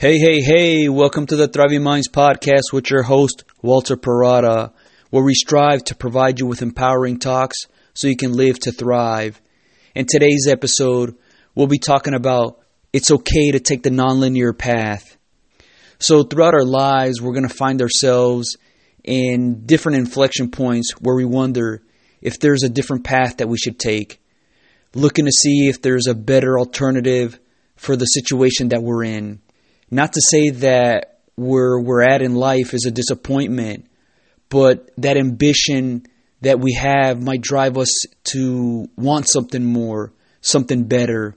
Hey, hey, hey, welcome to the Thriving Minds podcast with your host, Walter Parada, where we strive to provide you with empowering talks so you can live to thrive. In today's episode, we'll be talking about it's okay to take the nonlinear path. So, throughout our lives, we're going to find ourselves in different inflection points where we wonder if there's a different path that we should take, looking to see if there's a better alternative for the situation that we're in. Not to say that where we're at in life is a disappointment, but that ambition that we have might drive us to want something more, something better.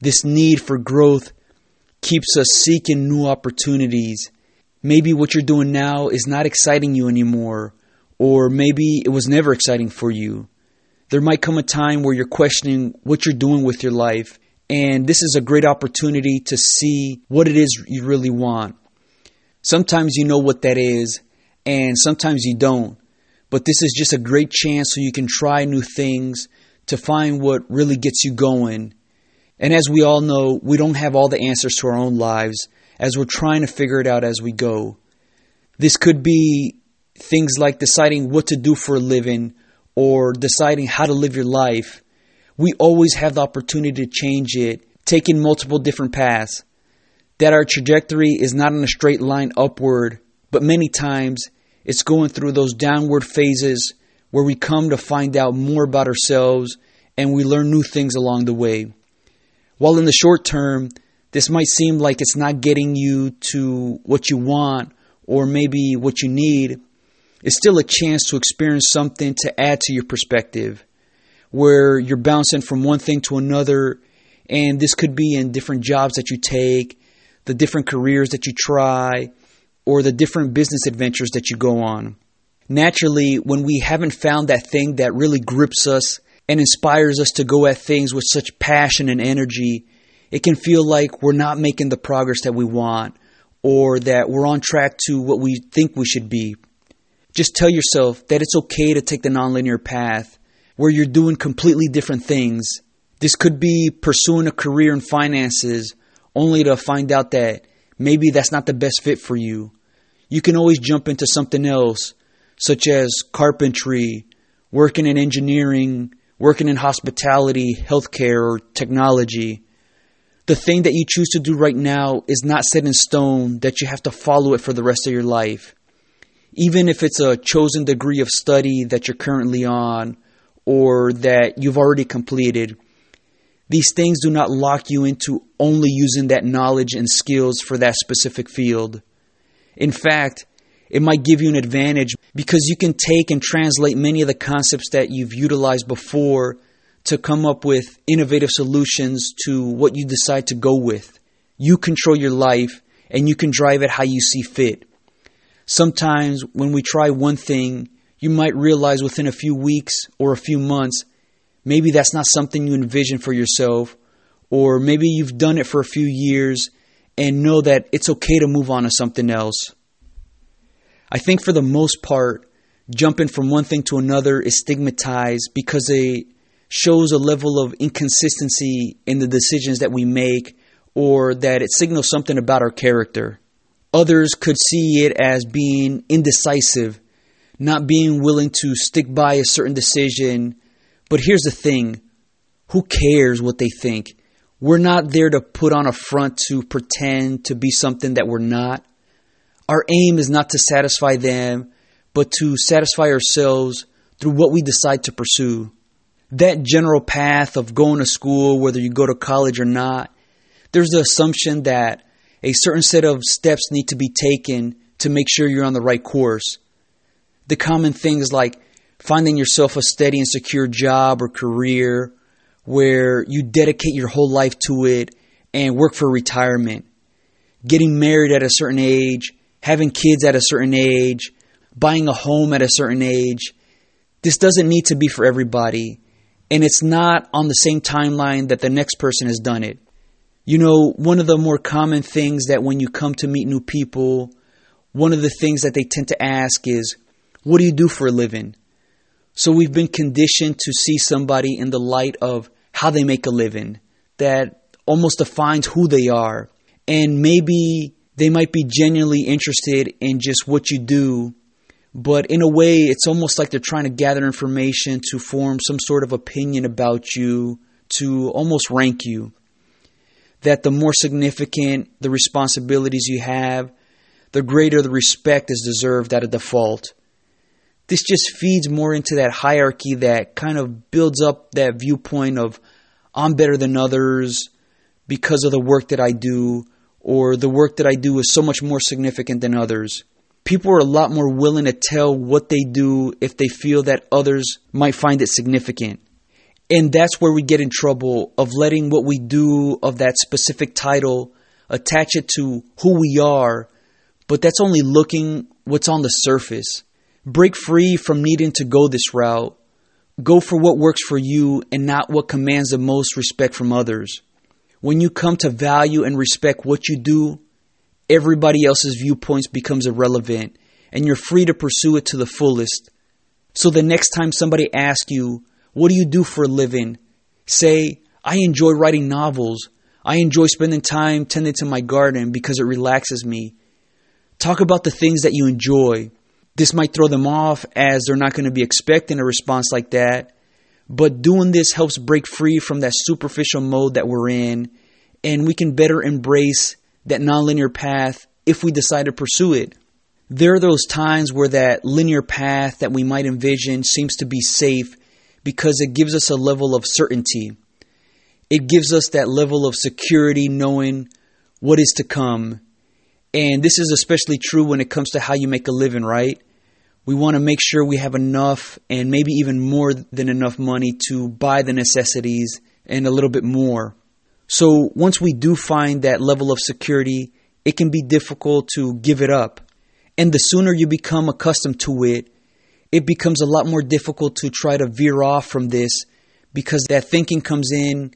This need for growth keeps us seeking new opportunities. Maybe what you're doing now is not exciting you anymore, or maybe it was never exciting for you. There might come a time where you're questioning what you're doing with your life and this is a great opportunity to see what it is you really want. Sometimes you know what that is, and sometimes you don't. But this is just a great chance so you can try new things to find what really gets you going. And as we all know, we don't have all the answers to our own lives as we're trying to figure it out as we go. This could be things like deciding what to do for a living or deciding how to live your life we always have the opportunity to change it, taking multiple different paths. That our trajectory is not in a straight line upward, but many times it's going through those downward phases where we come to find out more about ourselves and we learn new things along the way. While in the short term, this might seem like it's not getting you to what you want or maybe what you need, it's still a chance to experience something to add to your perspective where you're bouncing from one thing to another. And this could be in different jobs that you take, the different careers that you try, or the different business adventures that you go on. Naturally, when we haven't found that thing that really grips us and inspires us to go at things with such passion and energy, it can feel like we're not making the progress that we want or that we're on track to what we think we should be. Just tell yourself that it's okay to take the nonlinear path where you're doing completely different things. This could be pursuing a career in finances only to find out that maybe that's not the best fit for you. You can always jump into something else, such as carpentry, working in engineering, working in hospitality, healthcare, or technology. The thing that you choose to do right now is not set in stone that you have to follow it for the rest of your life. Even if it's a chosen degree of study that you're currently on, or that you've already completed. These things do not lock you into only using that knowledge and skills for that specific field. In fact, it might give you an advantage because you can take and translate many of the concepts that you've utilized before to come up with innovative solutions to what you decide to go with. You control your life and you can drive it how you see fit. Sometimes when we try one thing, you might realize within a few weeks or a few months, maybe that's not something you envision for yourself, or maybe you've done it for a few years and know that it's okay to move on to something else. I think for the most part, jumping from one thing to another is stigmatized because it shows a level of inconsistency in the decisions that we make or that it signals something about our character. Others could see it as being indecisive not being willing to stick by a certain decision. But here's the thing who cares what they think? We're not there to put on a front to pretend to be something that we're not. Our aim is not to satisfy them, but to satisfy ourselves through what we decide to pursue. That general path of going to school, whether you go to college or not, there's the assumption that a certain set of steps need to be taken to make sure you're on the right course the common things like finding yourself a steady and secure job or career where you dedicate your whole life to it and work for retirement, getting married at a certain age, having kids at a certain age, buying a home at a certain age. This doesn't need to be for everybody, and it's not on the same timeline that the next person has done it. You know, one of the more common things that when you come to meet new people, one of the things that they tend to ask is, what do you do for a living? So we've been conditioned to see somebody in the light of how they make a living that almost defines who they are. And maybe they might be genuinely interested in just what you do, but in a way, it's almost like they're trying to gather information to form some sort of opinion about you, to almost rank you. That the more significant the responsibilities you have, the greater the respect is deserved at a default. This just feeds more into that hierarchy that kind of builds up that viewpoint of I'm better than others because of the work that I do, or the work that I do is so much more significant than others. People are a lot more willing to tell what they do if they feel that others might find it significant. And that's where we get in trouble of letting what we do of that specific title attach it to who we are, but that's only looking what's on the surface. Break free from needing to go this route. Go for what works for you and not what commands the most respect from others. When you come to value and respect what you do, everybody else's viewpoints becomes irrelevant and you're free to pursue it to the fullest. So the next time somebody asks you, what do you do for a living? Say, I enjoy writing novels. I enjoy spending time tending to my garden because it relaxes me. Talk about the things that you enjoy. This might throw them off as they're not going to be expecting a response like that. But doing this helps break free from that superficial mode that we're in, and we can better embrace that nonlinear path if we decide to pursue it. There are those times where that linear path that we might envision seems to be safe because it gives us a level of certainty. It gives us that level of security knowing what is to come. And this is especially true when it comes to how you make a living, right? We want to make sure we have enough and maybe even more than enough money to buy the necessities and a little bit more. So once we do find that level of security, it can be difficult to give it up. And the sooner you become accustomed to it, it becomes a lot more difficult to try to veer off from this because that thinking comes in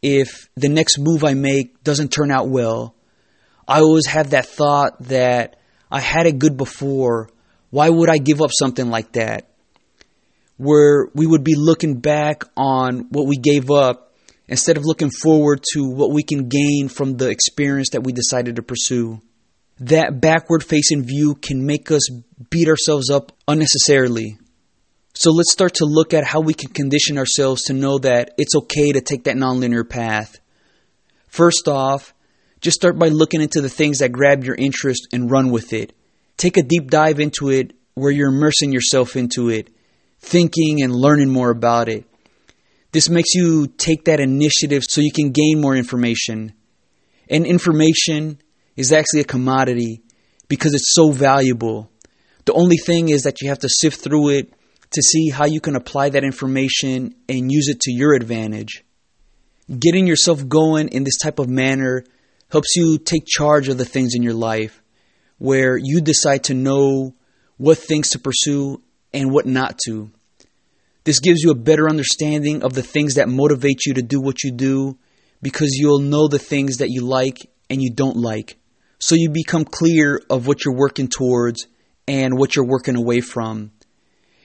if the next move I make doesn't turn out well. I always have that thought that I had it good before. Why would I give up something like that? Where we would be looking back on what we gave up instead of looking forward to what we can gain from the experience that we decided to pursue that backward facing view can make us beat ourselves up unnecessarily. So let's start to look at how we can condition ourselves to know that it's okay to take that nonlinear path. First off, just start by looking into the things that grab your interest and run with it. Take a deep dive into it where you're immersing yourself into it, thinking and learning more about it. This makes you take that initiative so you can gain more information. And information is actually a commodity because it's so valuable. The only thing is that you have to sift through it to see how you can apply that information and use it to your advantage. Getting yourself going in this type of manner helps you take charge of the things in your life where you decide to know what things to pursue and what not to. This gives you a better understanding of the things that motivate you to do what you do because you'll know the things that you like and you don't like. So you become clear of what you're working towards and what you're working away from.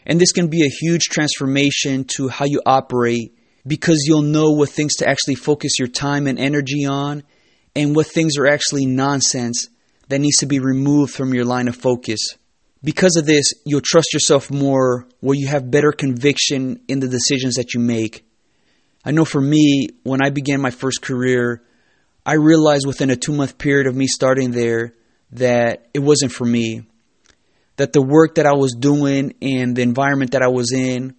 And this can be a huge transformation to how you operate because you'll know what things to actually focus your time and energy on and what things are actually nonsense that needs to be removed from your line of focus. Because of this, you'll trust yourself more where you have better conviction in the decisions that you make. I know for me, when I began my first career, I realized within a two month period of me starting there that it wasn't for me. That the work that I was doing and the environment that I was in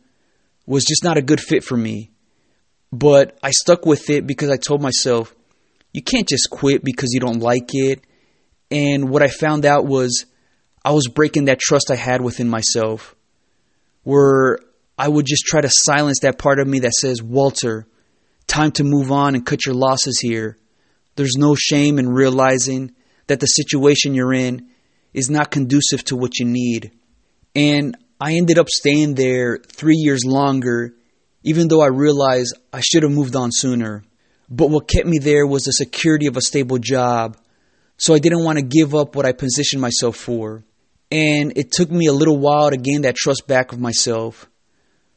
was just not a good fit for me. But I stuck with it because I told myself, you can't just quit because you don't like it. And what I found out was I was breaking that trust I had within myself, where I would just try to silence that part of me that says, Walter, time to move on and cut your losses here. There's no shame in realizing that the situation you're in is not conducive to what you need. And I ended up staying there three years longer, even though I realized I should have moved on sooner. But what kept me there was the security of a stable job. So I didn't want to give up what I positioned myself for. And it took me a little while to gain that trust back of myself.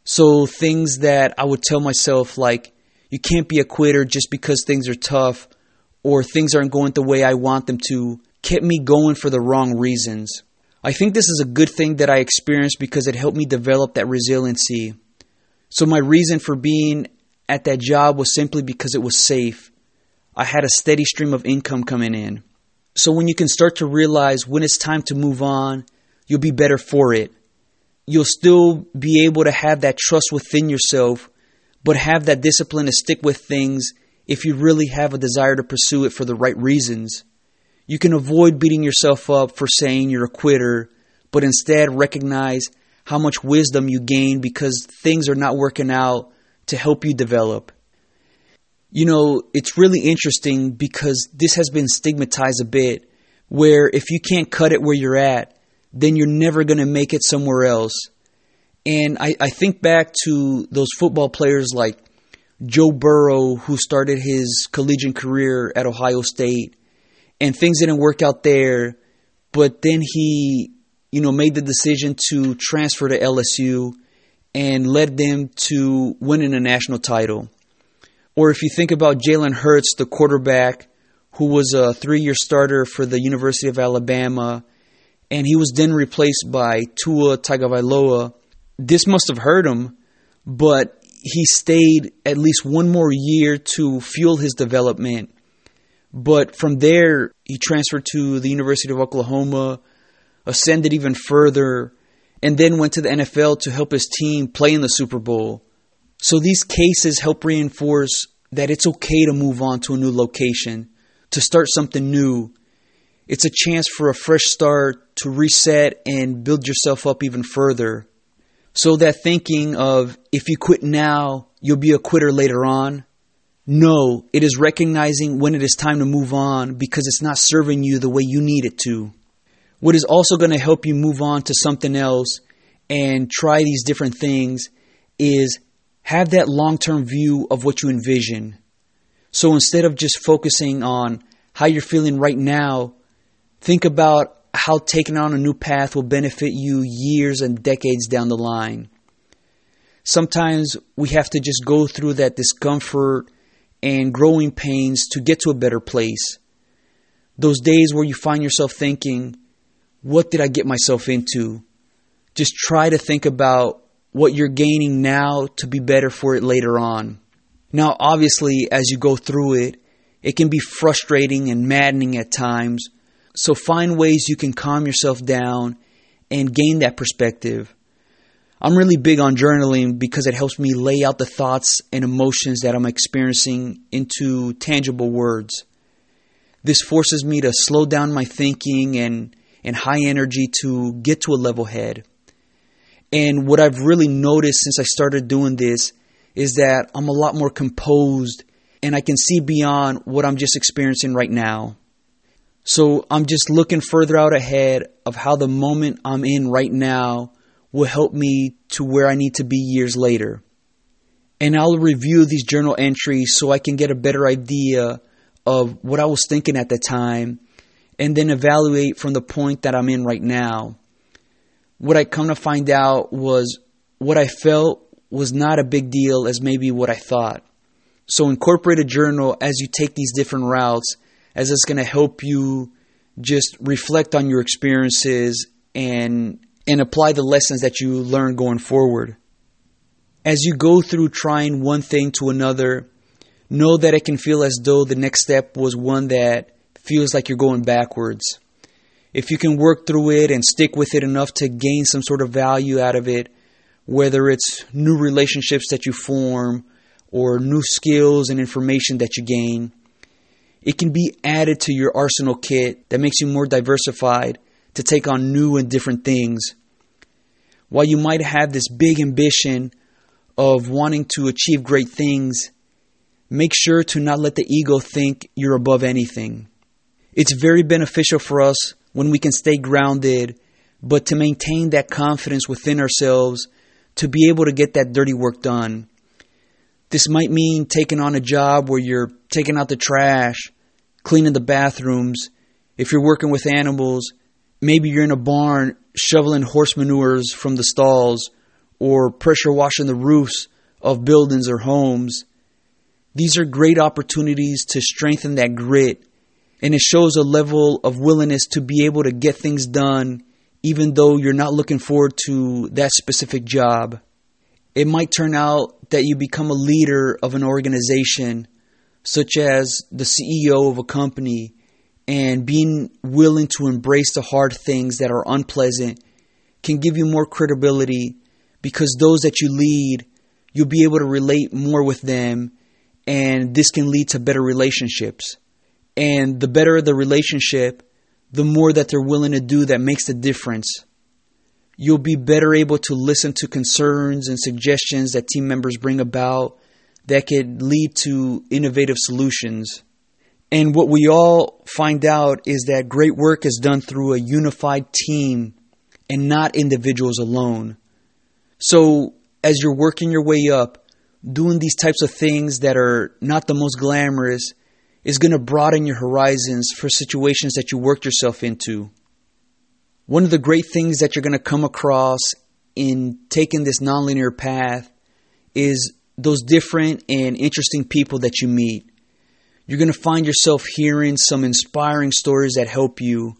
So things that I would tell myself, like, you can't be a quitter just because things are tough, or things aren't going the way I want them to kept me going for the wrong reasons. I think this is a good thing that I experienced because it helped me develop that resiliency. So, my reason for being at that job was simply because it was safe. I had a steady stream of income coming in. So, when you can start to realize when it's time to move on, you'll be better for it. You'll still be able to have that trust within yourself, but have that discipline to stick with things if you really have a desire to pursue it for the right reasons. You can avoid beating yourself up for saying you're a quitter, but instead recognize how much wisdom you gain because things are not working out to help you develop. You know, it's really interesting because this has been stigmatized a bit where if you can't cut it where you're at, then you're never going to make it somewhere else. And I, I think back to those football players like Joe Burrow, who started his collegiate career at Ohio State, and things didn't work out there. But then he, you know, made the decision to transfer to LSU and led them to winning a national title. Or if you think about Jalen Hurts, the quarterback who was a three year starter for the University of Alabama, and he was then replaced by Tua Tagovailoa. This must have hurt him, but he stayed at least one more year to fuel his development but from there, he transferred to the University of Oklahoma, ascended even further, and then went to the NFL to help his team play in the Super Bowl. So these cases help reinforce that it's okay to move on to a new location, to start something new. It's a chance for a fresh start to reset and build yourself up even further. So that thinking of if you quit now, you'll be a quitter later on no, it is recognizing when it is time to move on because it's not serving you the way you need it to. What is also going to help you move on to something else and try these different things is have that long term view of what you envision. So instead of just focusing on how you're feeling right now, think about how taking on a new path will benefit you years and decades down the line. Sometimes we have to just go through that discomfort and growing pains to get to a better place. Those days where you find yourself thinking, what did I get myself into? Just try to think about what you're gaining now to be better for it later on. Now, obviously, as you go through it, it can be frustrating and maddening at times. So find ways you can calm yourself down and gain that perspective. I'm really big on journaling because it helps me lay out the thoughts and emotions that I'm experiencing into tangible words. This forces me to slow down my thinking and, and high energy to get to a level head. And what I've really noticed since I started doing this is that I'm a lot more composed and I can see beyond what I'm just experiencing right now. So I'm just looking further out ahead of how the moment I'm in right now will help me to where I need to be years later. And I'll review these journal entries so I can get a better idea of what I was thinking at the time and then evaluate from the point that I'm in right now. What I come to find out was what I felt was not a big deal as maybe what I thought. So incorporate a journal as you take these different routes as it's going to help you just reflect on your experiences and and apply the lessons that you learn going forward. As you go through trying one thing to another, know that it can feel as though the next step was one that feels like you're going backwards. If you can work through it and stick with it enough to gain some sort of value out of it, whether it's new relationships that you form or new skills and information that you gain, it can be added to your arsenal kit that makes you more diversified to take on new and different things while you might have this big ambition of wanting to achieve great things, make sure to not let the ego think you're above anything. It's very beneficial for us when we can stay grounded, but to maintain that confidence within ourselves to be able to get that dirty work done. This might mean taking on a job where you're taking out the trash, cleaning the bathrooms. If you're working with animals, maybe you're in a barn shoveling horse manures from the stalls or pressure washing the roofs of buildings or homes. These are great opportunities to strengthen that grit, and it shows a level of willingness to be able to get things done even though you're not looking forward to that specific job. It might turn out that you become a leader of an organization, such as the CEO of a company, and being willing to embrace the hard things that are unpleasant can give you more credibility because those that you lead, you'll be able to relate more with them, and this can lead to better relationships. And the better the relationship, the more that they're willing to do that makes the difference. You'll be better able to listen to concerns and suggestions that team members bring about that could lead to innovative solutions. And what we all find out is that great work is done through a unified team and not individuals alone. So, as you're working your way up, doing these types of things that are not the most glamorous is going to broaden your horizons for situations that you worked yourself into. One of the great things that you're going to come across in taking this nonlinear path is those different and interesting people that you meet. You're going to find yourself hearing some inspiring stories that help you.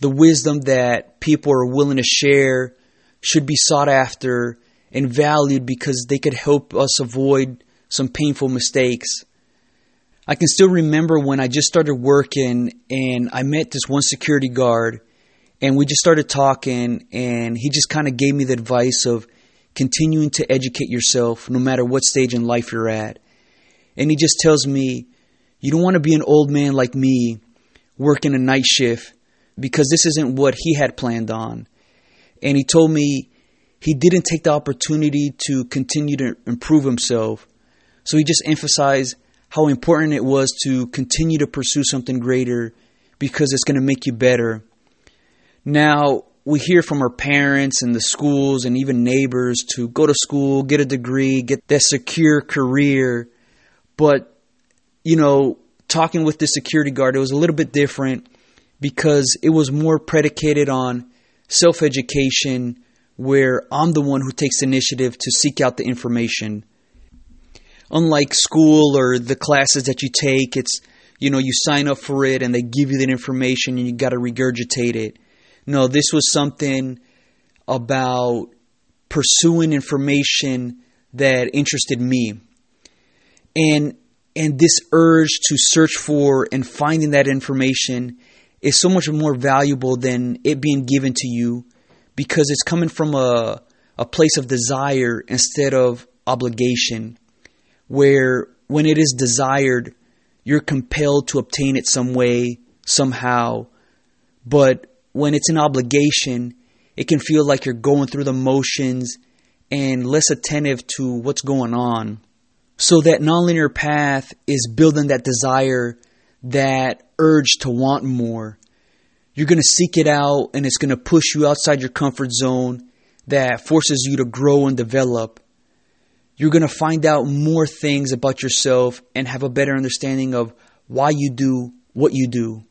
The wisdom that people are willing to share should be sought after and valued because they could help us avoid some painful mistakes. I can still remember when I just started working and I met this one security guard and we just started talking and he just kind of gave me the advice of continuing to educate yourself no matter what stage in life you're at. And he just tells me, you don't want to be an old man like me working a night shift because this isn't what he had planned on. And he told me he didn't take the opportunity to continue to improve himself. So he just emphasized how important it was to continue to pursue something greater because it's going to make you better. Now, we hear from our parents and the schools and even neighbors to go to school, get a degree, get that secure career. But, you know, talking with the security guard, it was a little bit different because it was more predicated on self education, where I'm the one who takes initiative to seek out the information unlike school or the classes that you take, it's you know you sign up for it and they give you that information and you got to regurgitate it. No, this was something about pursuing information that interested me. And and this urge to search for and finding that information is so much more valuable than it being given to you because it's coming from a a place of desire instead of obligation where when it is desired, you're compelled to obtain it some way, somehow. But when it's an obligation, it can feel like you're going through the motions and less attentive to what's going on. So that nonlinear path is building that desire, that urge to want more. You're going to seek it out and it's going to push you outside your comfort zone that forces you to grow and develop you're going to find out more things about yourself and have a better understanding of why you do what you do.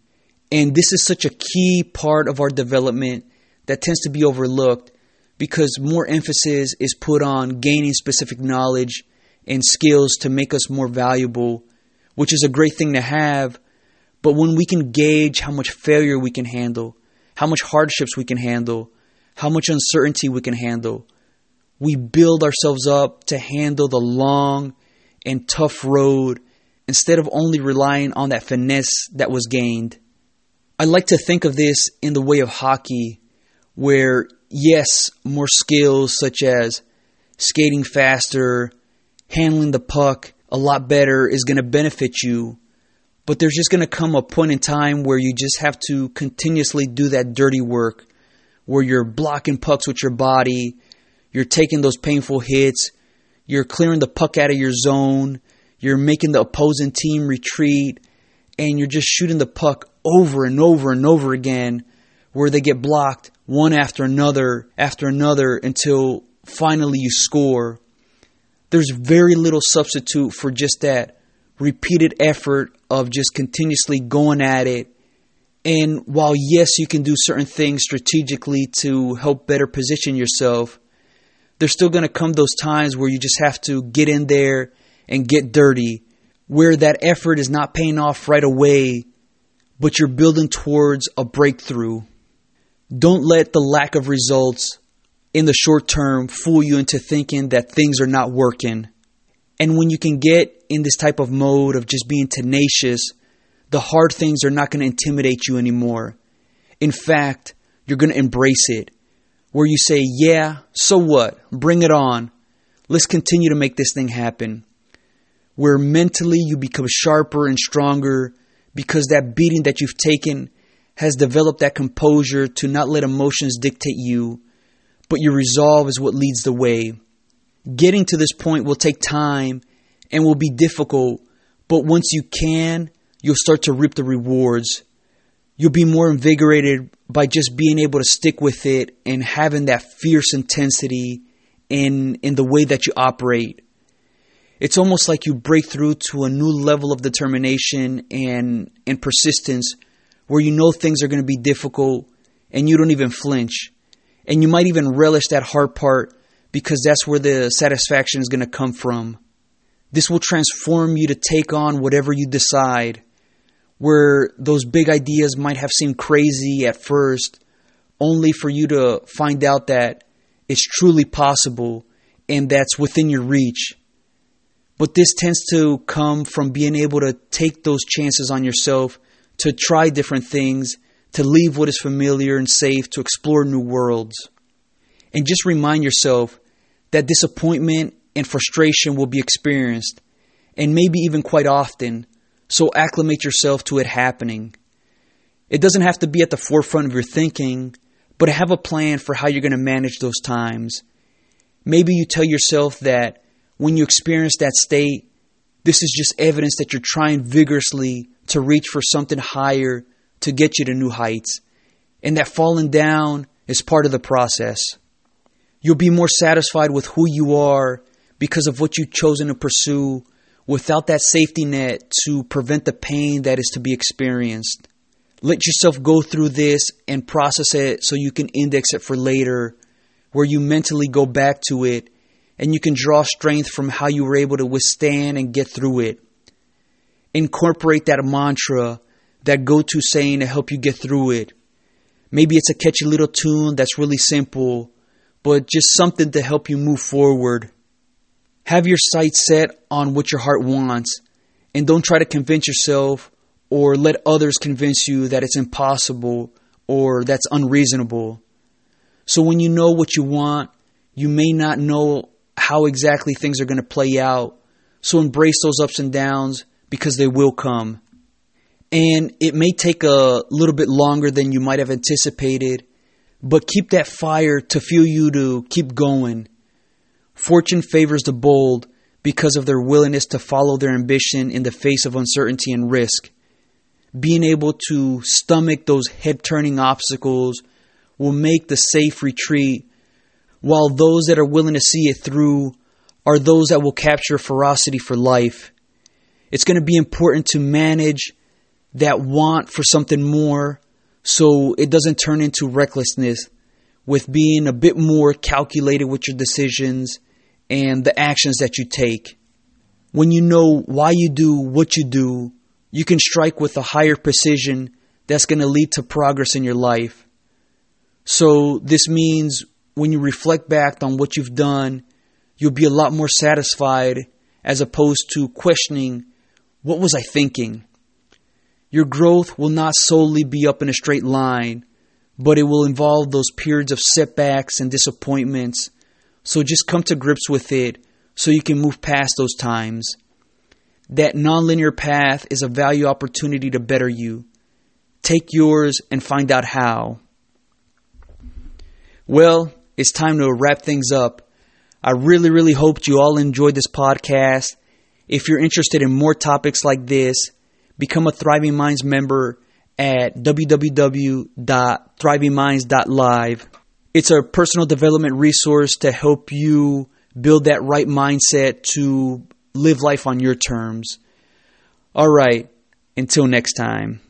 And this is such a key part of our development that tends to be overlooked because more emphasis is put on gaining specific knowledge and skills to make us more valuable, which is a great thing to have. But when we can gauge how much failure we can handle, how much hardships we can handle, how much uncertainty we can handle, we build ourselves up to handle the long and tough road instead of only relying on that finesse that was gained. I like to think of this in the way of hockey, where, yes, more skills such as skating faster, handling the puck a lot better is going to benefit you. But there's just going to come a point in time where you just have to continuously do that dirty work, where you're blocking pucks with your body, you're taking those painful hits. You're clearing the puck out of your zone. You're making the opposing team retreat. And you're just shooting the puck over and over and over again where they get blocked one after another after another until finally you score. There's very little substitute for just that repeated effort of just continuously going at it. And while, yes, you can do certain things strategically to help better position yourself, there's still going to come those times where you just have to get in there and get dirty, where that effort is not paying off right away, but you're building towards a breakthrough. Don't let the lack of results in the short term fool you into thinking that things are not working. And when you can get in this type of mode of just being tenacious, the hard things are not going to intimidate you anymore. In fact, you're going to embrace it. Where you say, Yeah, so what? Bring it on. Let's continue to make this thing happen. Where mentally you become sharper and stronger because that beating that you've taken has developed that composure to not let emotions dictate you, but your resolve is what leads the way. Getting to this point will take time and will be difficult, but once you can, you'll start to reap the rewards. You'll be more invigorated by just being able to stick with it and having that fierce intensity in in the way that you operate. It's almost like you break through to a new level of determination and and persistence where you know things are going to be difficult and you don't even flinch. And you might even relish that hard part because that's where the satisfaction is going to come from. This will transform you to take on whatever you decide. Where those big ideas might have seemed crazy at first, only for you to find out that it's truly possible and that's within your reach. But this tends to come from being able to take those chances on yourself to try different things, to leave what is familiar and safe, to explore new worlds. And just remind yourself that disappointment and frustration will be experienced, and maybe even quite often, so acclimate yourself to it happening. It doesn't have to be at the forefront of your thinking, but have a plan for how you're going to manage those times. Maybe you tell yourself that when you experience that state, this is just evidence that you're trying vigorously to reach for something higher to get you to new heights, and that falling down is part of the process. You'll be more satisfied with who you are because of what you've chosen to pursue without that safety net to prevent the pain that is to be experienced. Let yourself go through this and process it so you can index it for later, where you mentally go back to it and you can draw strength from how you were able to withstand and get through it incorporate that mantra, that go to saying to help you get through it. Maybe it's a catchy little tune that's really simple, but just something to help you move forward. Have your sights set on what your heart wants, and don't try to convince yourself or let others convince you that it's impossible or that's unreasonable. So when you know what you want, you may not know how exactly things are going to play out. So embrace those ups and downs because they will come. And it may take a little bit longer than you might have anticipated, but keep that fire to fuel you to keep going. Fortune favors the bold because of their willingness to follow their ambition in the face of uncertainty and risk. Being able to stomach those head turning obstacles will make the safe retreat, while those that are willing to see it through are those that will capture ferocity for life. It's going to be important to manage that want for something more so it doesn't turn into recklessness with being a bit more calculated with your decisions and the actions that you take. When you know why you do what you do, you can strike with a higher precision that's going to lead to progress in your life. So, this means when you reflect back on what you've done, you'll be a lot more satisfied as opposed to questioning what was I thinking? Your growth will not solely be up in a straight line, but it will involve those periods of setbacks and disappointments. So just come to grips with it so you can move past those times. That nonlinear path is a value opportunity to better you. Take yours and find out how. Well, it's time to wrap things up. I really, really hoped you all enjoyed this podcast if you're interested in more topics like this, become a Thriving Minds member at www.thrivingminds.live. It's a personal development resource to help you build that right mindset to live life on your terms. All right, until next time.